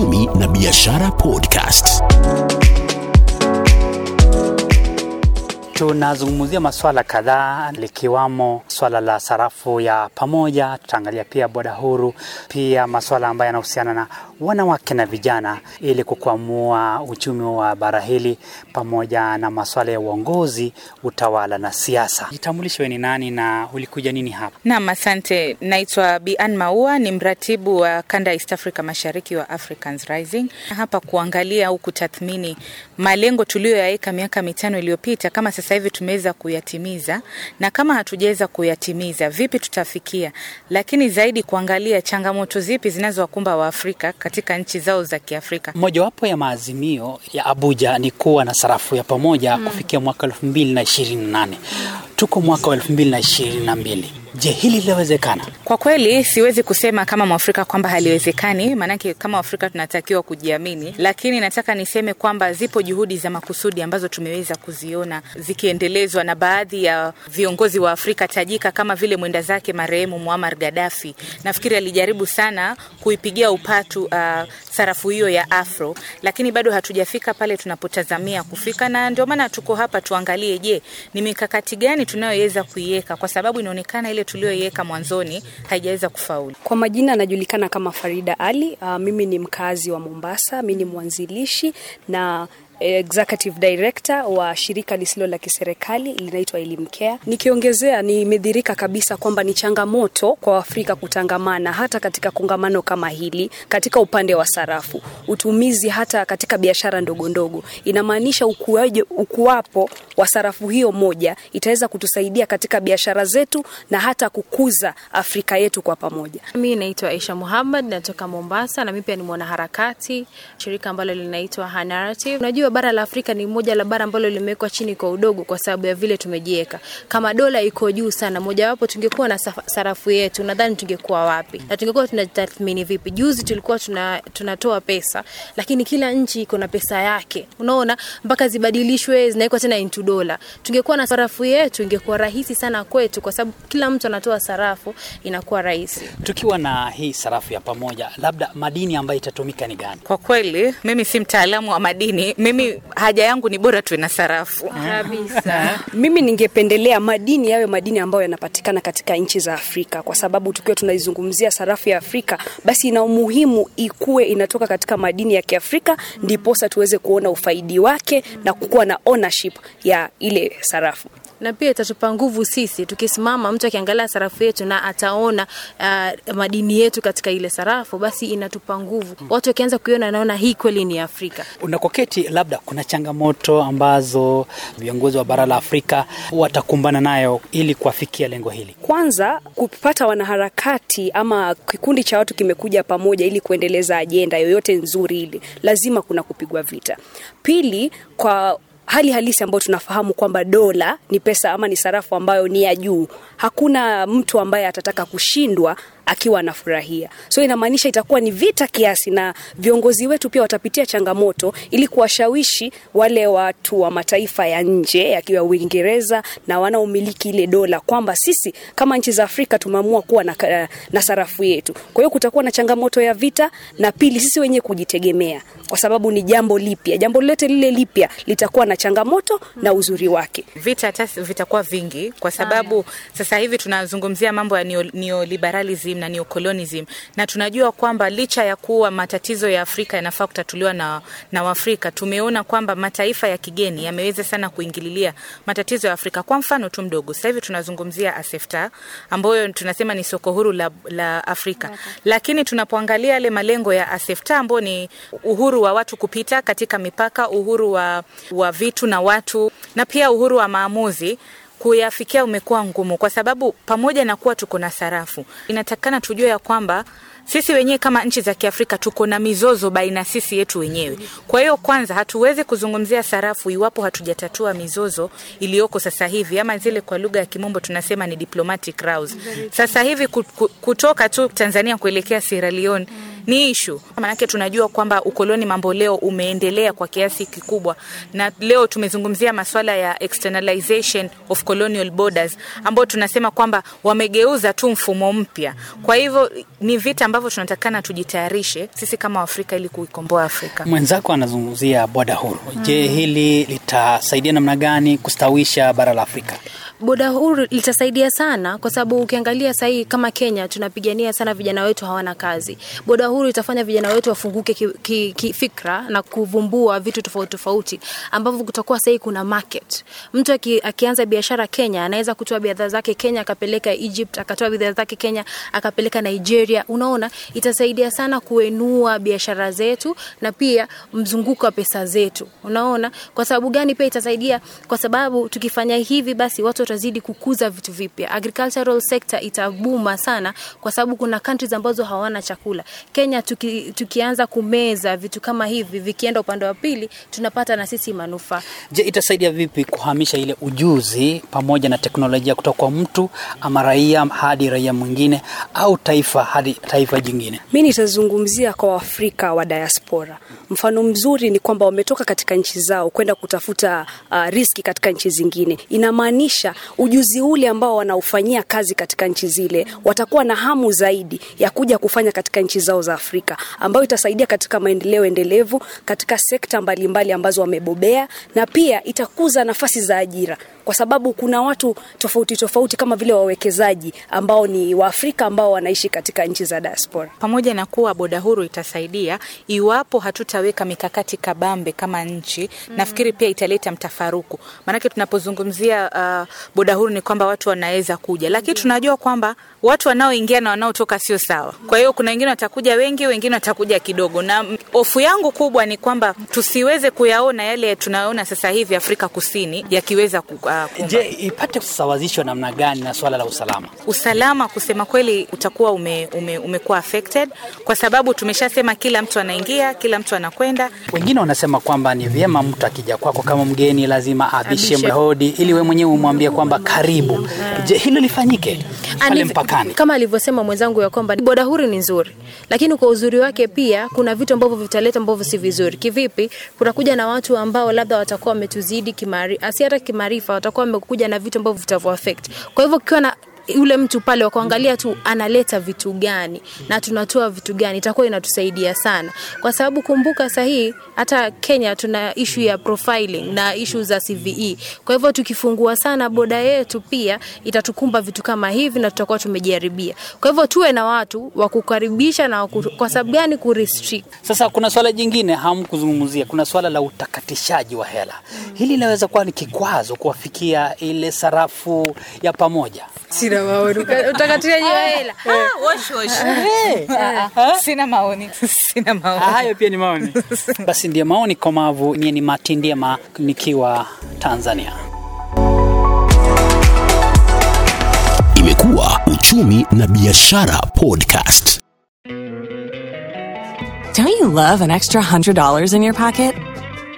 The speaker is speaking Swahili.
Uchumi na Biashara Podcast. Tunazungumzia masuala kadhaa likiwamo swala la sarafu ya pamoja, tutaangalia pia boda huru, pia masuala ambayo yanahusiana na wanawake na vijana ili kukwamua uchumi wa bara hili, pamoja na masuala ya uongozi, utawala na siasa. Jitambulishe, ni nani na ulikuja nini hapa? Naam, asante. Naitwa Bian Maua, ni mratibu wa kanda East Africa Mashariki wa Africans Rising, hapa kuangalia au kutathmini malengo tuliyoyaweka miaka mitano iliyopita, kama sasa sasa hivi tumeweza kuyatimiza, na kama hatujaweza kuyatimiza, vipi tutafikia? Lakini zaidi kuangalia changamoto zipi zinazowakumba Waafrika katika nchi zao za Kiafrika. Mojawapo ya maazimio ya Abuja ni kuwa na sarafu ya pamoja mm. kufikia mwaka 2028 mm. tuko mwaka wa 2022 Je, hili linawezekana? Kwa kweli siwezi kusema kama Mwafrika kwamba haliwezekani, maanake kama Waafrika tunatakiwa kujiamini, lakini nataka niseme kwamba zipo juhudi za makusudi ambazo tumeweza kuziona zikiendelezwa na baadhi ya viongozi wa Afrika tajika kama vile mwenda zake marehemu Muammar Gaddafi. Nafikiri alijaribu sana kuipigia upatu uh, sarafu hiyo ya afro, lakini bado hatujafika pale tunapotazamia kufika, na ndio maana tuko hapa tuangalie, je, ni mikakati gani tunayoweza kuiweka, kwa sababu inaonekana ile tuliyoiweka mwanzoni haijaweza kufaulu. Kwa majina anajulikana kama Farida Ali. Uh, mimi ni mkazi wa Mombasa, mimi ni mwanzilishi na executive director wa shirika lisilo la kiserikali linaitwa Elimcare. Nikiongezea, nimedhirika kabisa kwamba ni changamoto kwa Afrika kutangamana hata katika kongamano kama hili, katika upande wa sarafu, utumizi hata katika biashara ndogo ndogo. Inamaanisha ukuaje, ukuwapo wa sarafu hiyo moja itaweza kutusaidia katika biashara zetu na hata kukuza Afrika yetu kwa pamoja. Mimi naitwa Aisha Muhammad, natoka Mombasa na mimi pia ni mwanaharakati shirika ambalo linaitwa Ha Narrative. Unajua bara la Afrika ni moja la bara ambalo limewekwa chini kwa udogo kwa sababu ya vile tumejiweka. Kama dola iko juu sana, mojawapo tungekuwa na sarafu yetu, nadhani tungekuwa wapi na tungekuwa tunatathmini vipi? Juzi tulikuwa tuna, tunatoa pesa, lakini kila nchi iko na pesa yake, unaona, mpaka zibadilishwe zinawekwa tena into dola. Tungekuwa na sarafu yetu, ingekuwa rahisi sana kwetu, kwa sababu kila mtu anatoa sarafu, inakuwa rahisi. Tukiwa na hii sarafu ya pamoja, labda madini ambayo itatumika ni gani? Kwa kweli mimi si mtaalamu wa madini, mimi haja yangu ni bora tuwe na sarafu. Kabisa. Mimi ningependelea madini yawe madini ambayo yanapatikana katika nchi za Afrika, kwa sababu tukiwa tunaizungumzia sarafu ya Afrika, basi ina umuhimu ikuwe inatoka katika madini ya Kiafrika, ndiposa tuweze kuona ufaidi wake na kukuwa na ownership ya ile sarafu na pia itatupa nguvu sisi tukisimama, mtu akiangalia sarafu yetu na ataona uh, madini yetu katika ile sarafu, basi inatupa nguvu. Watu wakianza kuiona, naona hii kweli ni Afrika. Unakoketi, labda kuna changamoto ambazo viongozi wa bara la Afrika watakumbana nayo ili kuafikia lengo hili. Kwanza, kupata wanaharakati ama kikundi cha watu kimekuja pamoja ili kuendeleza ajenda yoyote nzuri ile, lazima kuna kupigwa vita. Pili, kwa hali halisi ambayo tunafahamu kwamba dola ni pesa ama ni sarafu ambayo ni ya juu. Hakuna mtu ambaye atataka kushindwa akiwa anafurahia. So inamaanisha itakuwa ni vita kiasi, na viongozi wetu pia watapitia changamoto ili kuwashawishi wale watu wa mataifa ya nje yakiwa Uingereza na wanaomiliki ile dola kwamba sisi kama nchi za Afrika tumeamua kuwa na, na sarafu yetu. Kwa hiyo kutakuwa na changamoto ya vita, na pili sisi wenyewe kujitegemea, kwa sababu ni jambo lipya. Jambo lolote lile lipya litakuwa na changamoto na uzuri wake. Vita hata vitakuwa vingi, kwa sababu sasa hivi tunazungumzia mambo ya neoliberalism na neocolonism na tunajua kwamba licha ya kuwa matatizo ya Afrika yanafaa kutatuliwa na, na Waafrika, tumeona kwamba mataifa ya kigeni yameweza sana kuingililia matatizo ya Afrika. Kwa mfano tu mdogo, sasa tunazungumzia ASEFTA ambayo tunasema ni soko huru la, la Afrika okay. Lakini tunapoangalia yale malengo ya ASEFTA ambayo ni uhuru wa watu kupita katika mipaka, uhuru wa, wa vitu na watu na pia uhuru wa maamuzi kuyafikia umekuwa ngumu, kwa sababu pamoja na kuwa tuko na sarafu, inatakikana tujue ya kwamba sisi wenyewe kama nchi za Kiafrika tuko na mizozo baina sisi yetu wenyewe. Kwa hiyo kwanza, hatuwezi kuzungumzia sarafu iwapo hatujatatua mizozo iliyoko sasa hivi, ama zile kwa lugha ya kimombo tunasema ni diplomatic rows. Sasa hivi kutoka tu Tanzania kuelekea Sierra Leone ni ishu, maanake tunajua kwamba ukoloni mambo leo umeendelea kwa kiasi kikubwa, na leo tumezungumzia maswala ya externalization of colonial borders, ambao tunasema kwamba wamegeuza tu mfumo mpya. Kwa hivyo ni vita ambavyo tunatakana tujitayarishe sisi kama Afrika ili kuikomboa Afrika. Mwenzako anazungumzia boda huru. Je, hili litasaidia namna gani kustawisha bara la Afrika? Boda huru litasaidia sana kwa sababu ukiangalia sahii kama Kenya tunapigania sana vijana wetu hawana kazi. Boda huru itafanya vijana wetu wafunguke kifikra ki, ki na kuvumbua vitu tofauti tofauti ambavyo kutakuwa sahii kuna market. Mtu aki, akianza biashara Kenya anaweza kutoa bidhaa zake Kenya akapeleka Egypt, akatoa bidhaa zake Kenya akapeleka Nigeria. Unaona, itasaidia sana kuenua biashara zetu na pia mzunguko wa pesa zetu. Unaona, kwa sababu gani? Pia itasaidia kwa sababu tukifanya hivi basi watu tutazidi kukuza vitu vipya. Agricultural sector itabuma sana kwa sababu kuna countries ambazo hawana chakula. Kenya tuki, tukianza kumeza vitu kama hivi vikienda upande wa pili tunapata na sisi manufaa. Je, itasaidia vipi kuhamisha ile ujuzi pamoja na teknolojia kutoka kwa mtu ama raia hadi raia mwingine au taifa hadi taifa jingine? Mi nitazungumzia kwa Waafrika wa diaspora. Mfano mzuri ni kwamba wametoka katika nchi zao kwenda kutafuta uh, riski katika nchi zingine. Inamaanisha ujuzi ule ambao wanaufanyia kazi katika nchi zile watakuwa na hamu zaidi ya kuja kufanya katika nchi zao za Afrika, ambayo itasaidia katika maendeleo endelevu katika sekta mbalimbali mbali ambazo wamebobea, na pia itakuza nafasi za ajira kwa sababu kuna watu tofauti tofauti kama vile wawekezaji ambao ni Waafrika ambao wanaishi katika nchi za diaspora. Pamoja na kuwa boda huru itasaidia, iwapo hatutaweka mikakati kabambe kama nchi mm. nafikiri pia italeta mtafaruku, maanake tunapozungumzia uh, boda huru ni kwamba watu wanaweza kuja, lakini tunajua kwamba watu wanaoingia na wanaotoka sio sawa. Kwa hiyo kuna wengine watakuja wengi, wengine watakuja kidogo, na hofu yangu kubwa ni kwamba tusiweze kuyaona yale tunayoona sasa hivi Afrika Kusini yakiweza ku, uh, Je, ipate kusawazishwa namna gani na swala la usalama? Usalama kusema kweli utakuwa ume, ume, umekuwa affected kwa sababu tumeshasema kila mtu anaingia, kila mtu anakwenda. Wengine wanasema kwamba ni vyema mtu akija kwako kama mgeni lazima abishe mhodi ili we mwenyewe umwambie kwamba karibu. Je, hilo lifanyike pale mpakani? Kama alivyosema mwenzangu ya kwamba boda huru ni nzuri, lakini kwa uzuri wake pia kuna vitu ambavyo vitaleta ambavyo si vizuri. Kivipi? Kutakuja na watu ambao labda watakuwa wametuzidi kimari, asi hata kimaarifa, watakuwa wamekuja na vitu ambavyo vitavyo affect. Kwa hivyo ukiwa na yule mtu pale wa kuangalia tu analeta vitu gani na tunatoa vitu gani, itakuwa inatusaidia sana, kwa sababu kumbuka, sahihi hata Kenya tuna ishu ya profiling na ishu za CVE. Kwa hivyo tukifungua sana boda yetu, pia itatukumba vitu kama hivi na tutakuwa tumejaribia. Kwa hivyo tuwe na watu wa kukaribisha na waku, kwa sababu gani ku. Sasa kuna swala jingine hamkuzungumzia, kuna swala la utakatishaji wa hela. Hili linaweza kuwa ni kikwazo kuwafikia ile sarafu ya pamoja. Sina Utakatishaji wa hela. Wash wash. Sina maoni. Sina maoni. Hayo pia ni maoni. Basi ndio maoni komavu. nie ni Matindiema nikiwa Tanzania. Imekuwa Uchumi na Biashara Podcast. Don't you love an extra $100 in your pocket?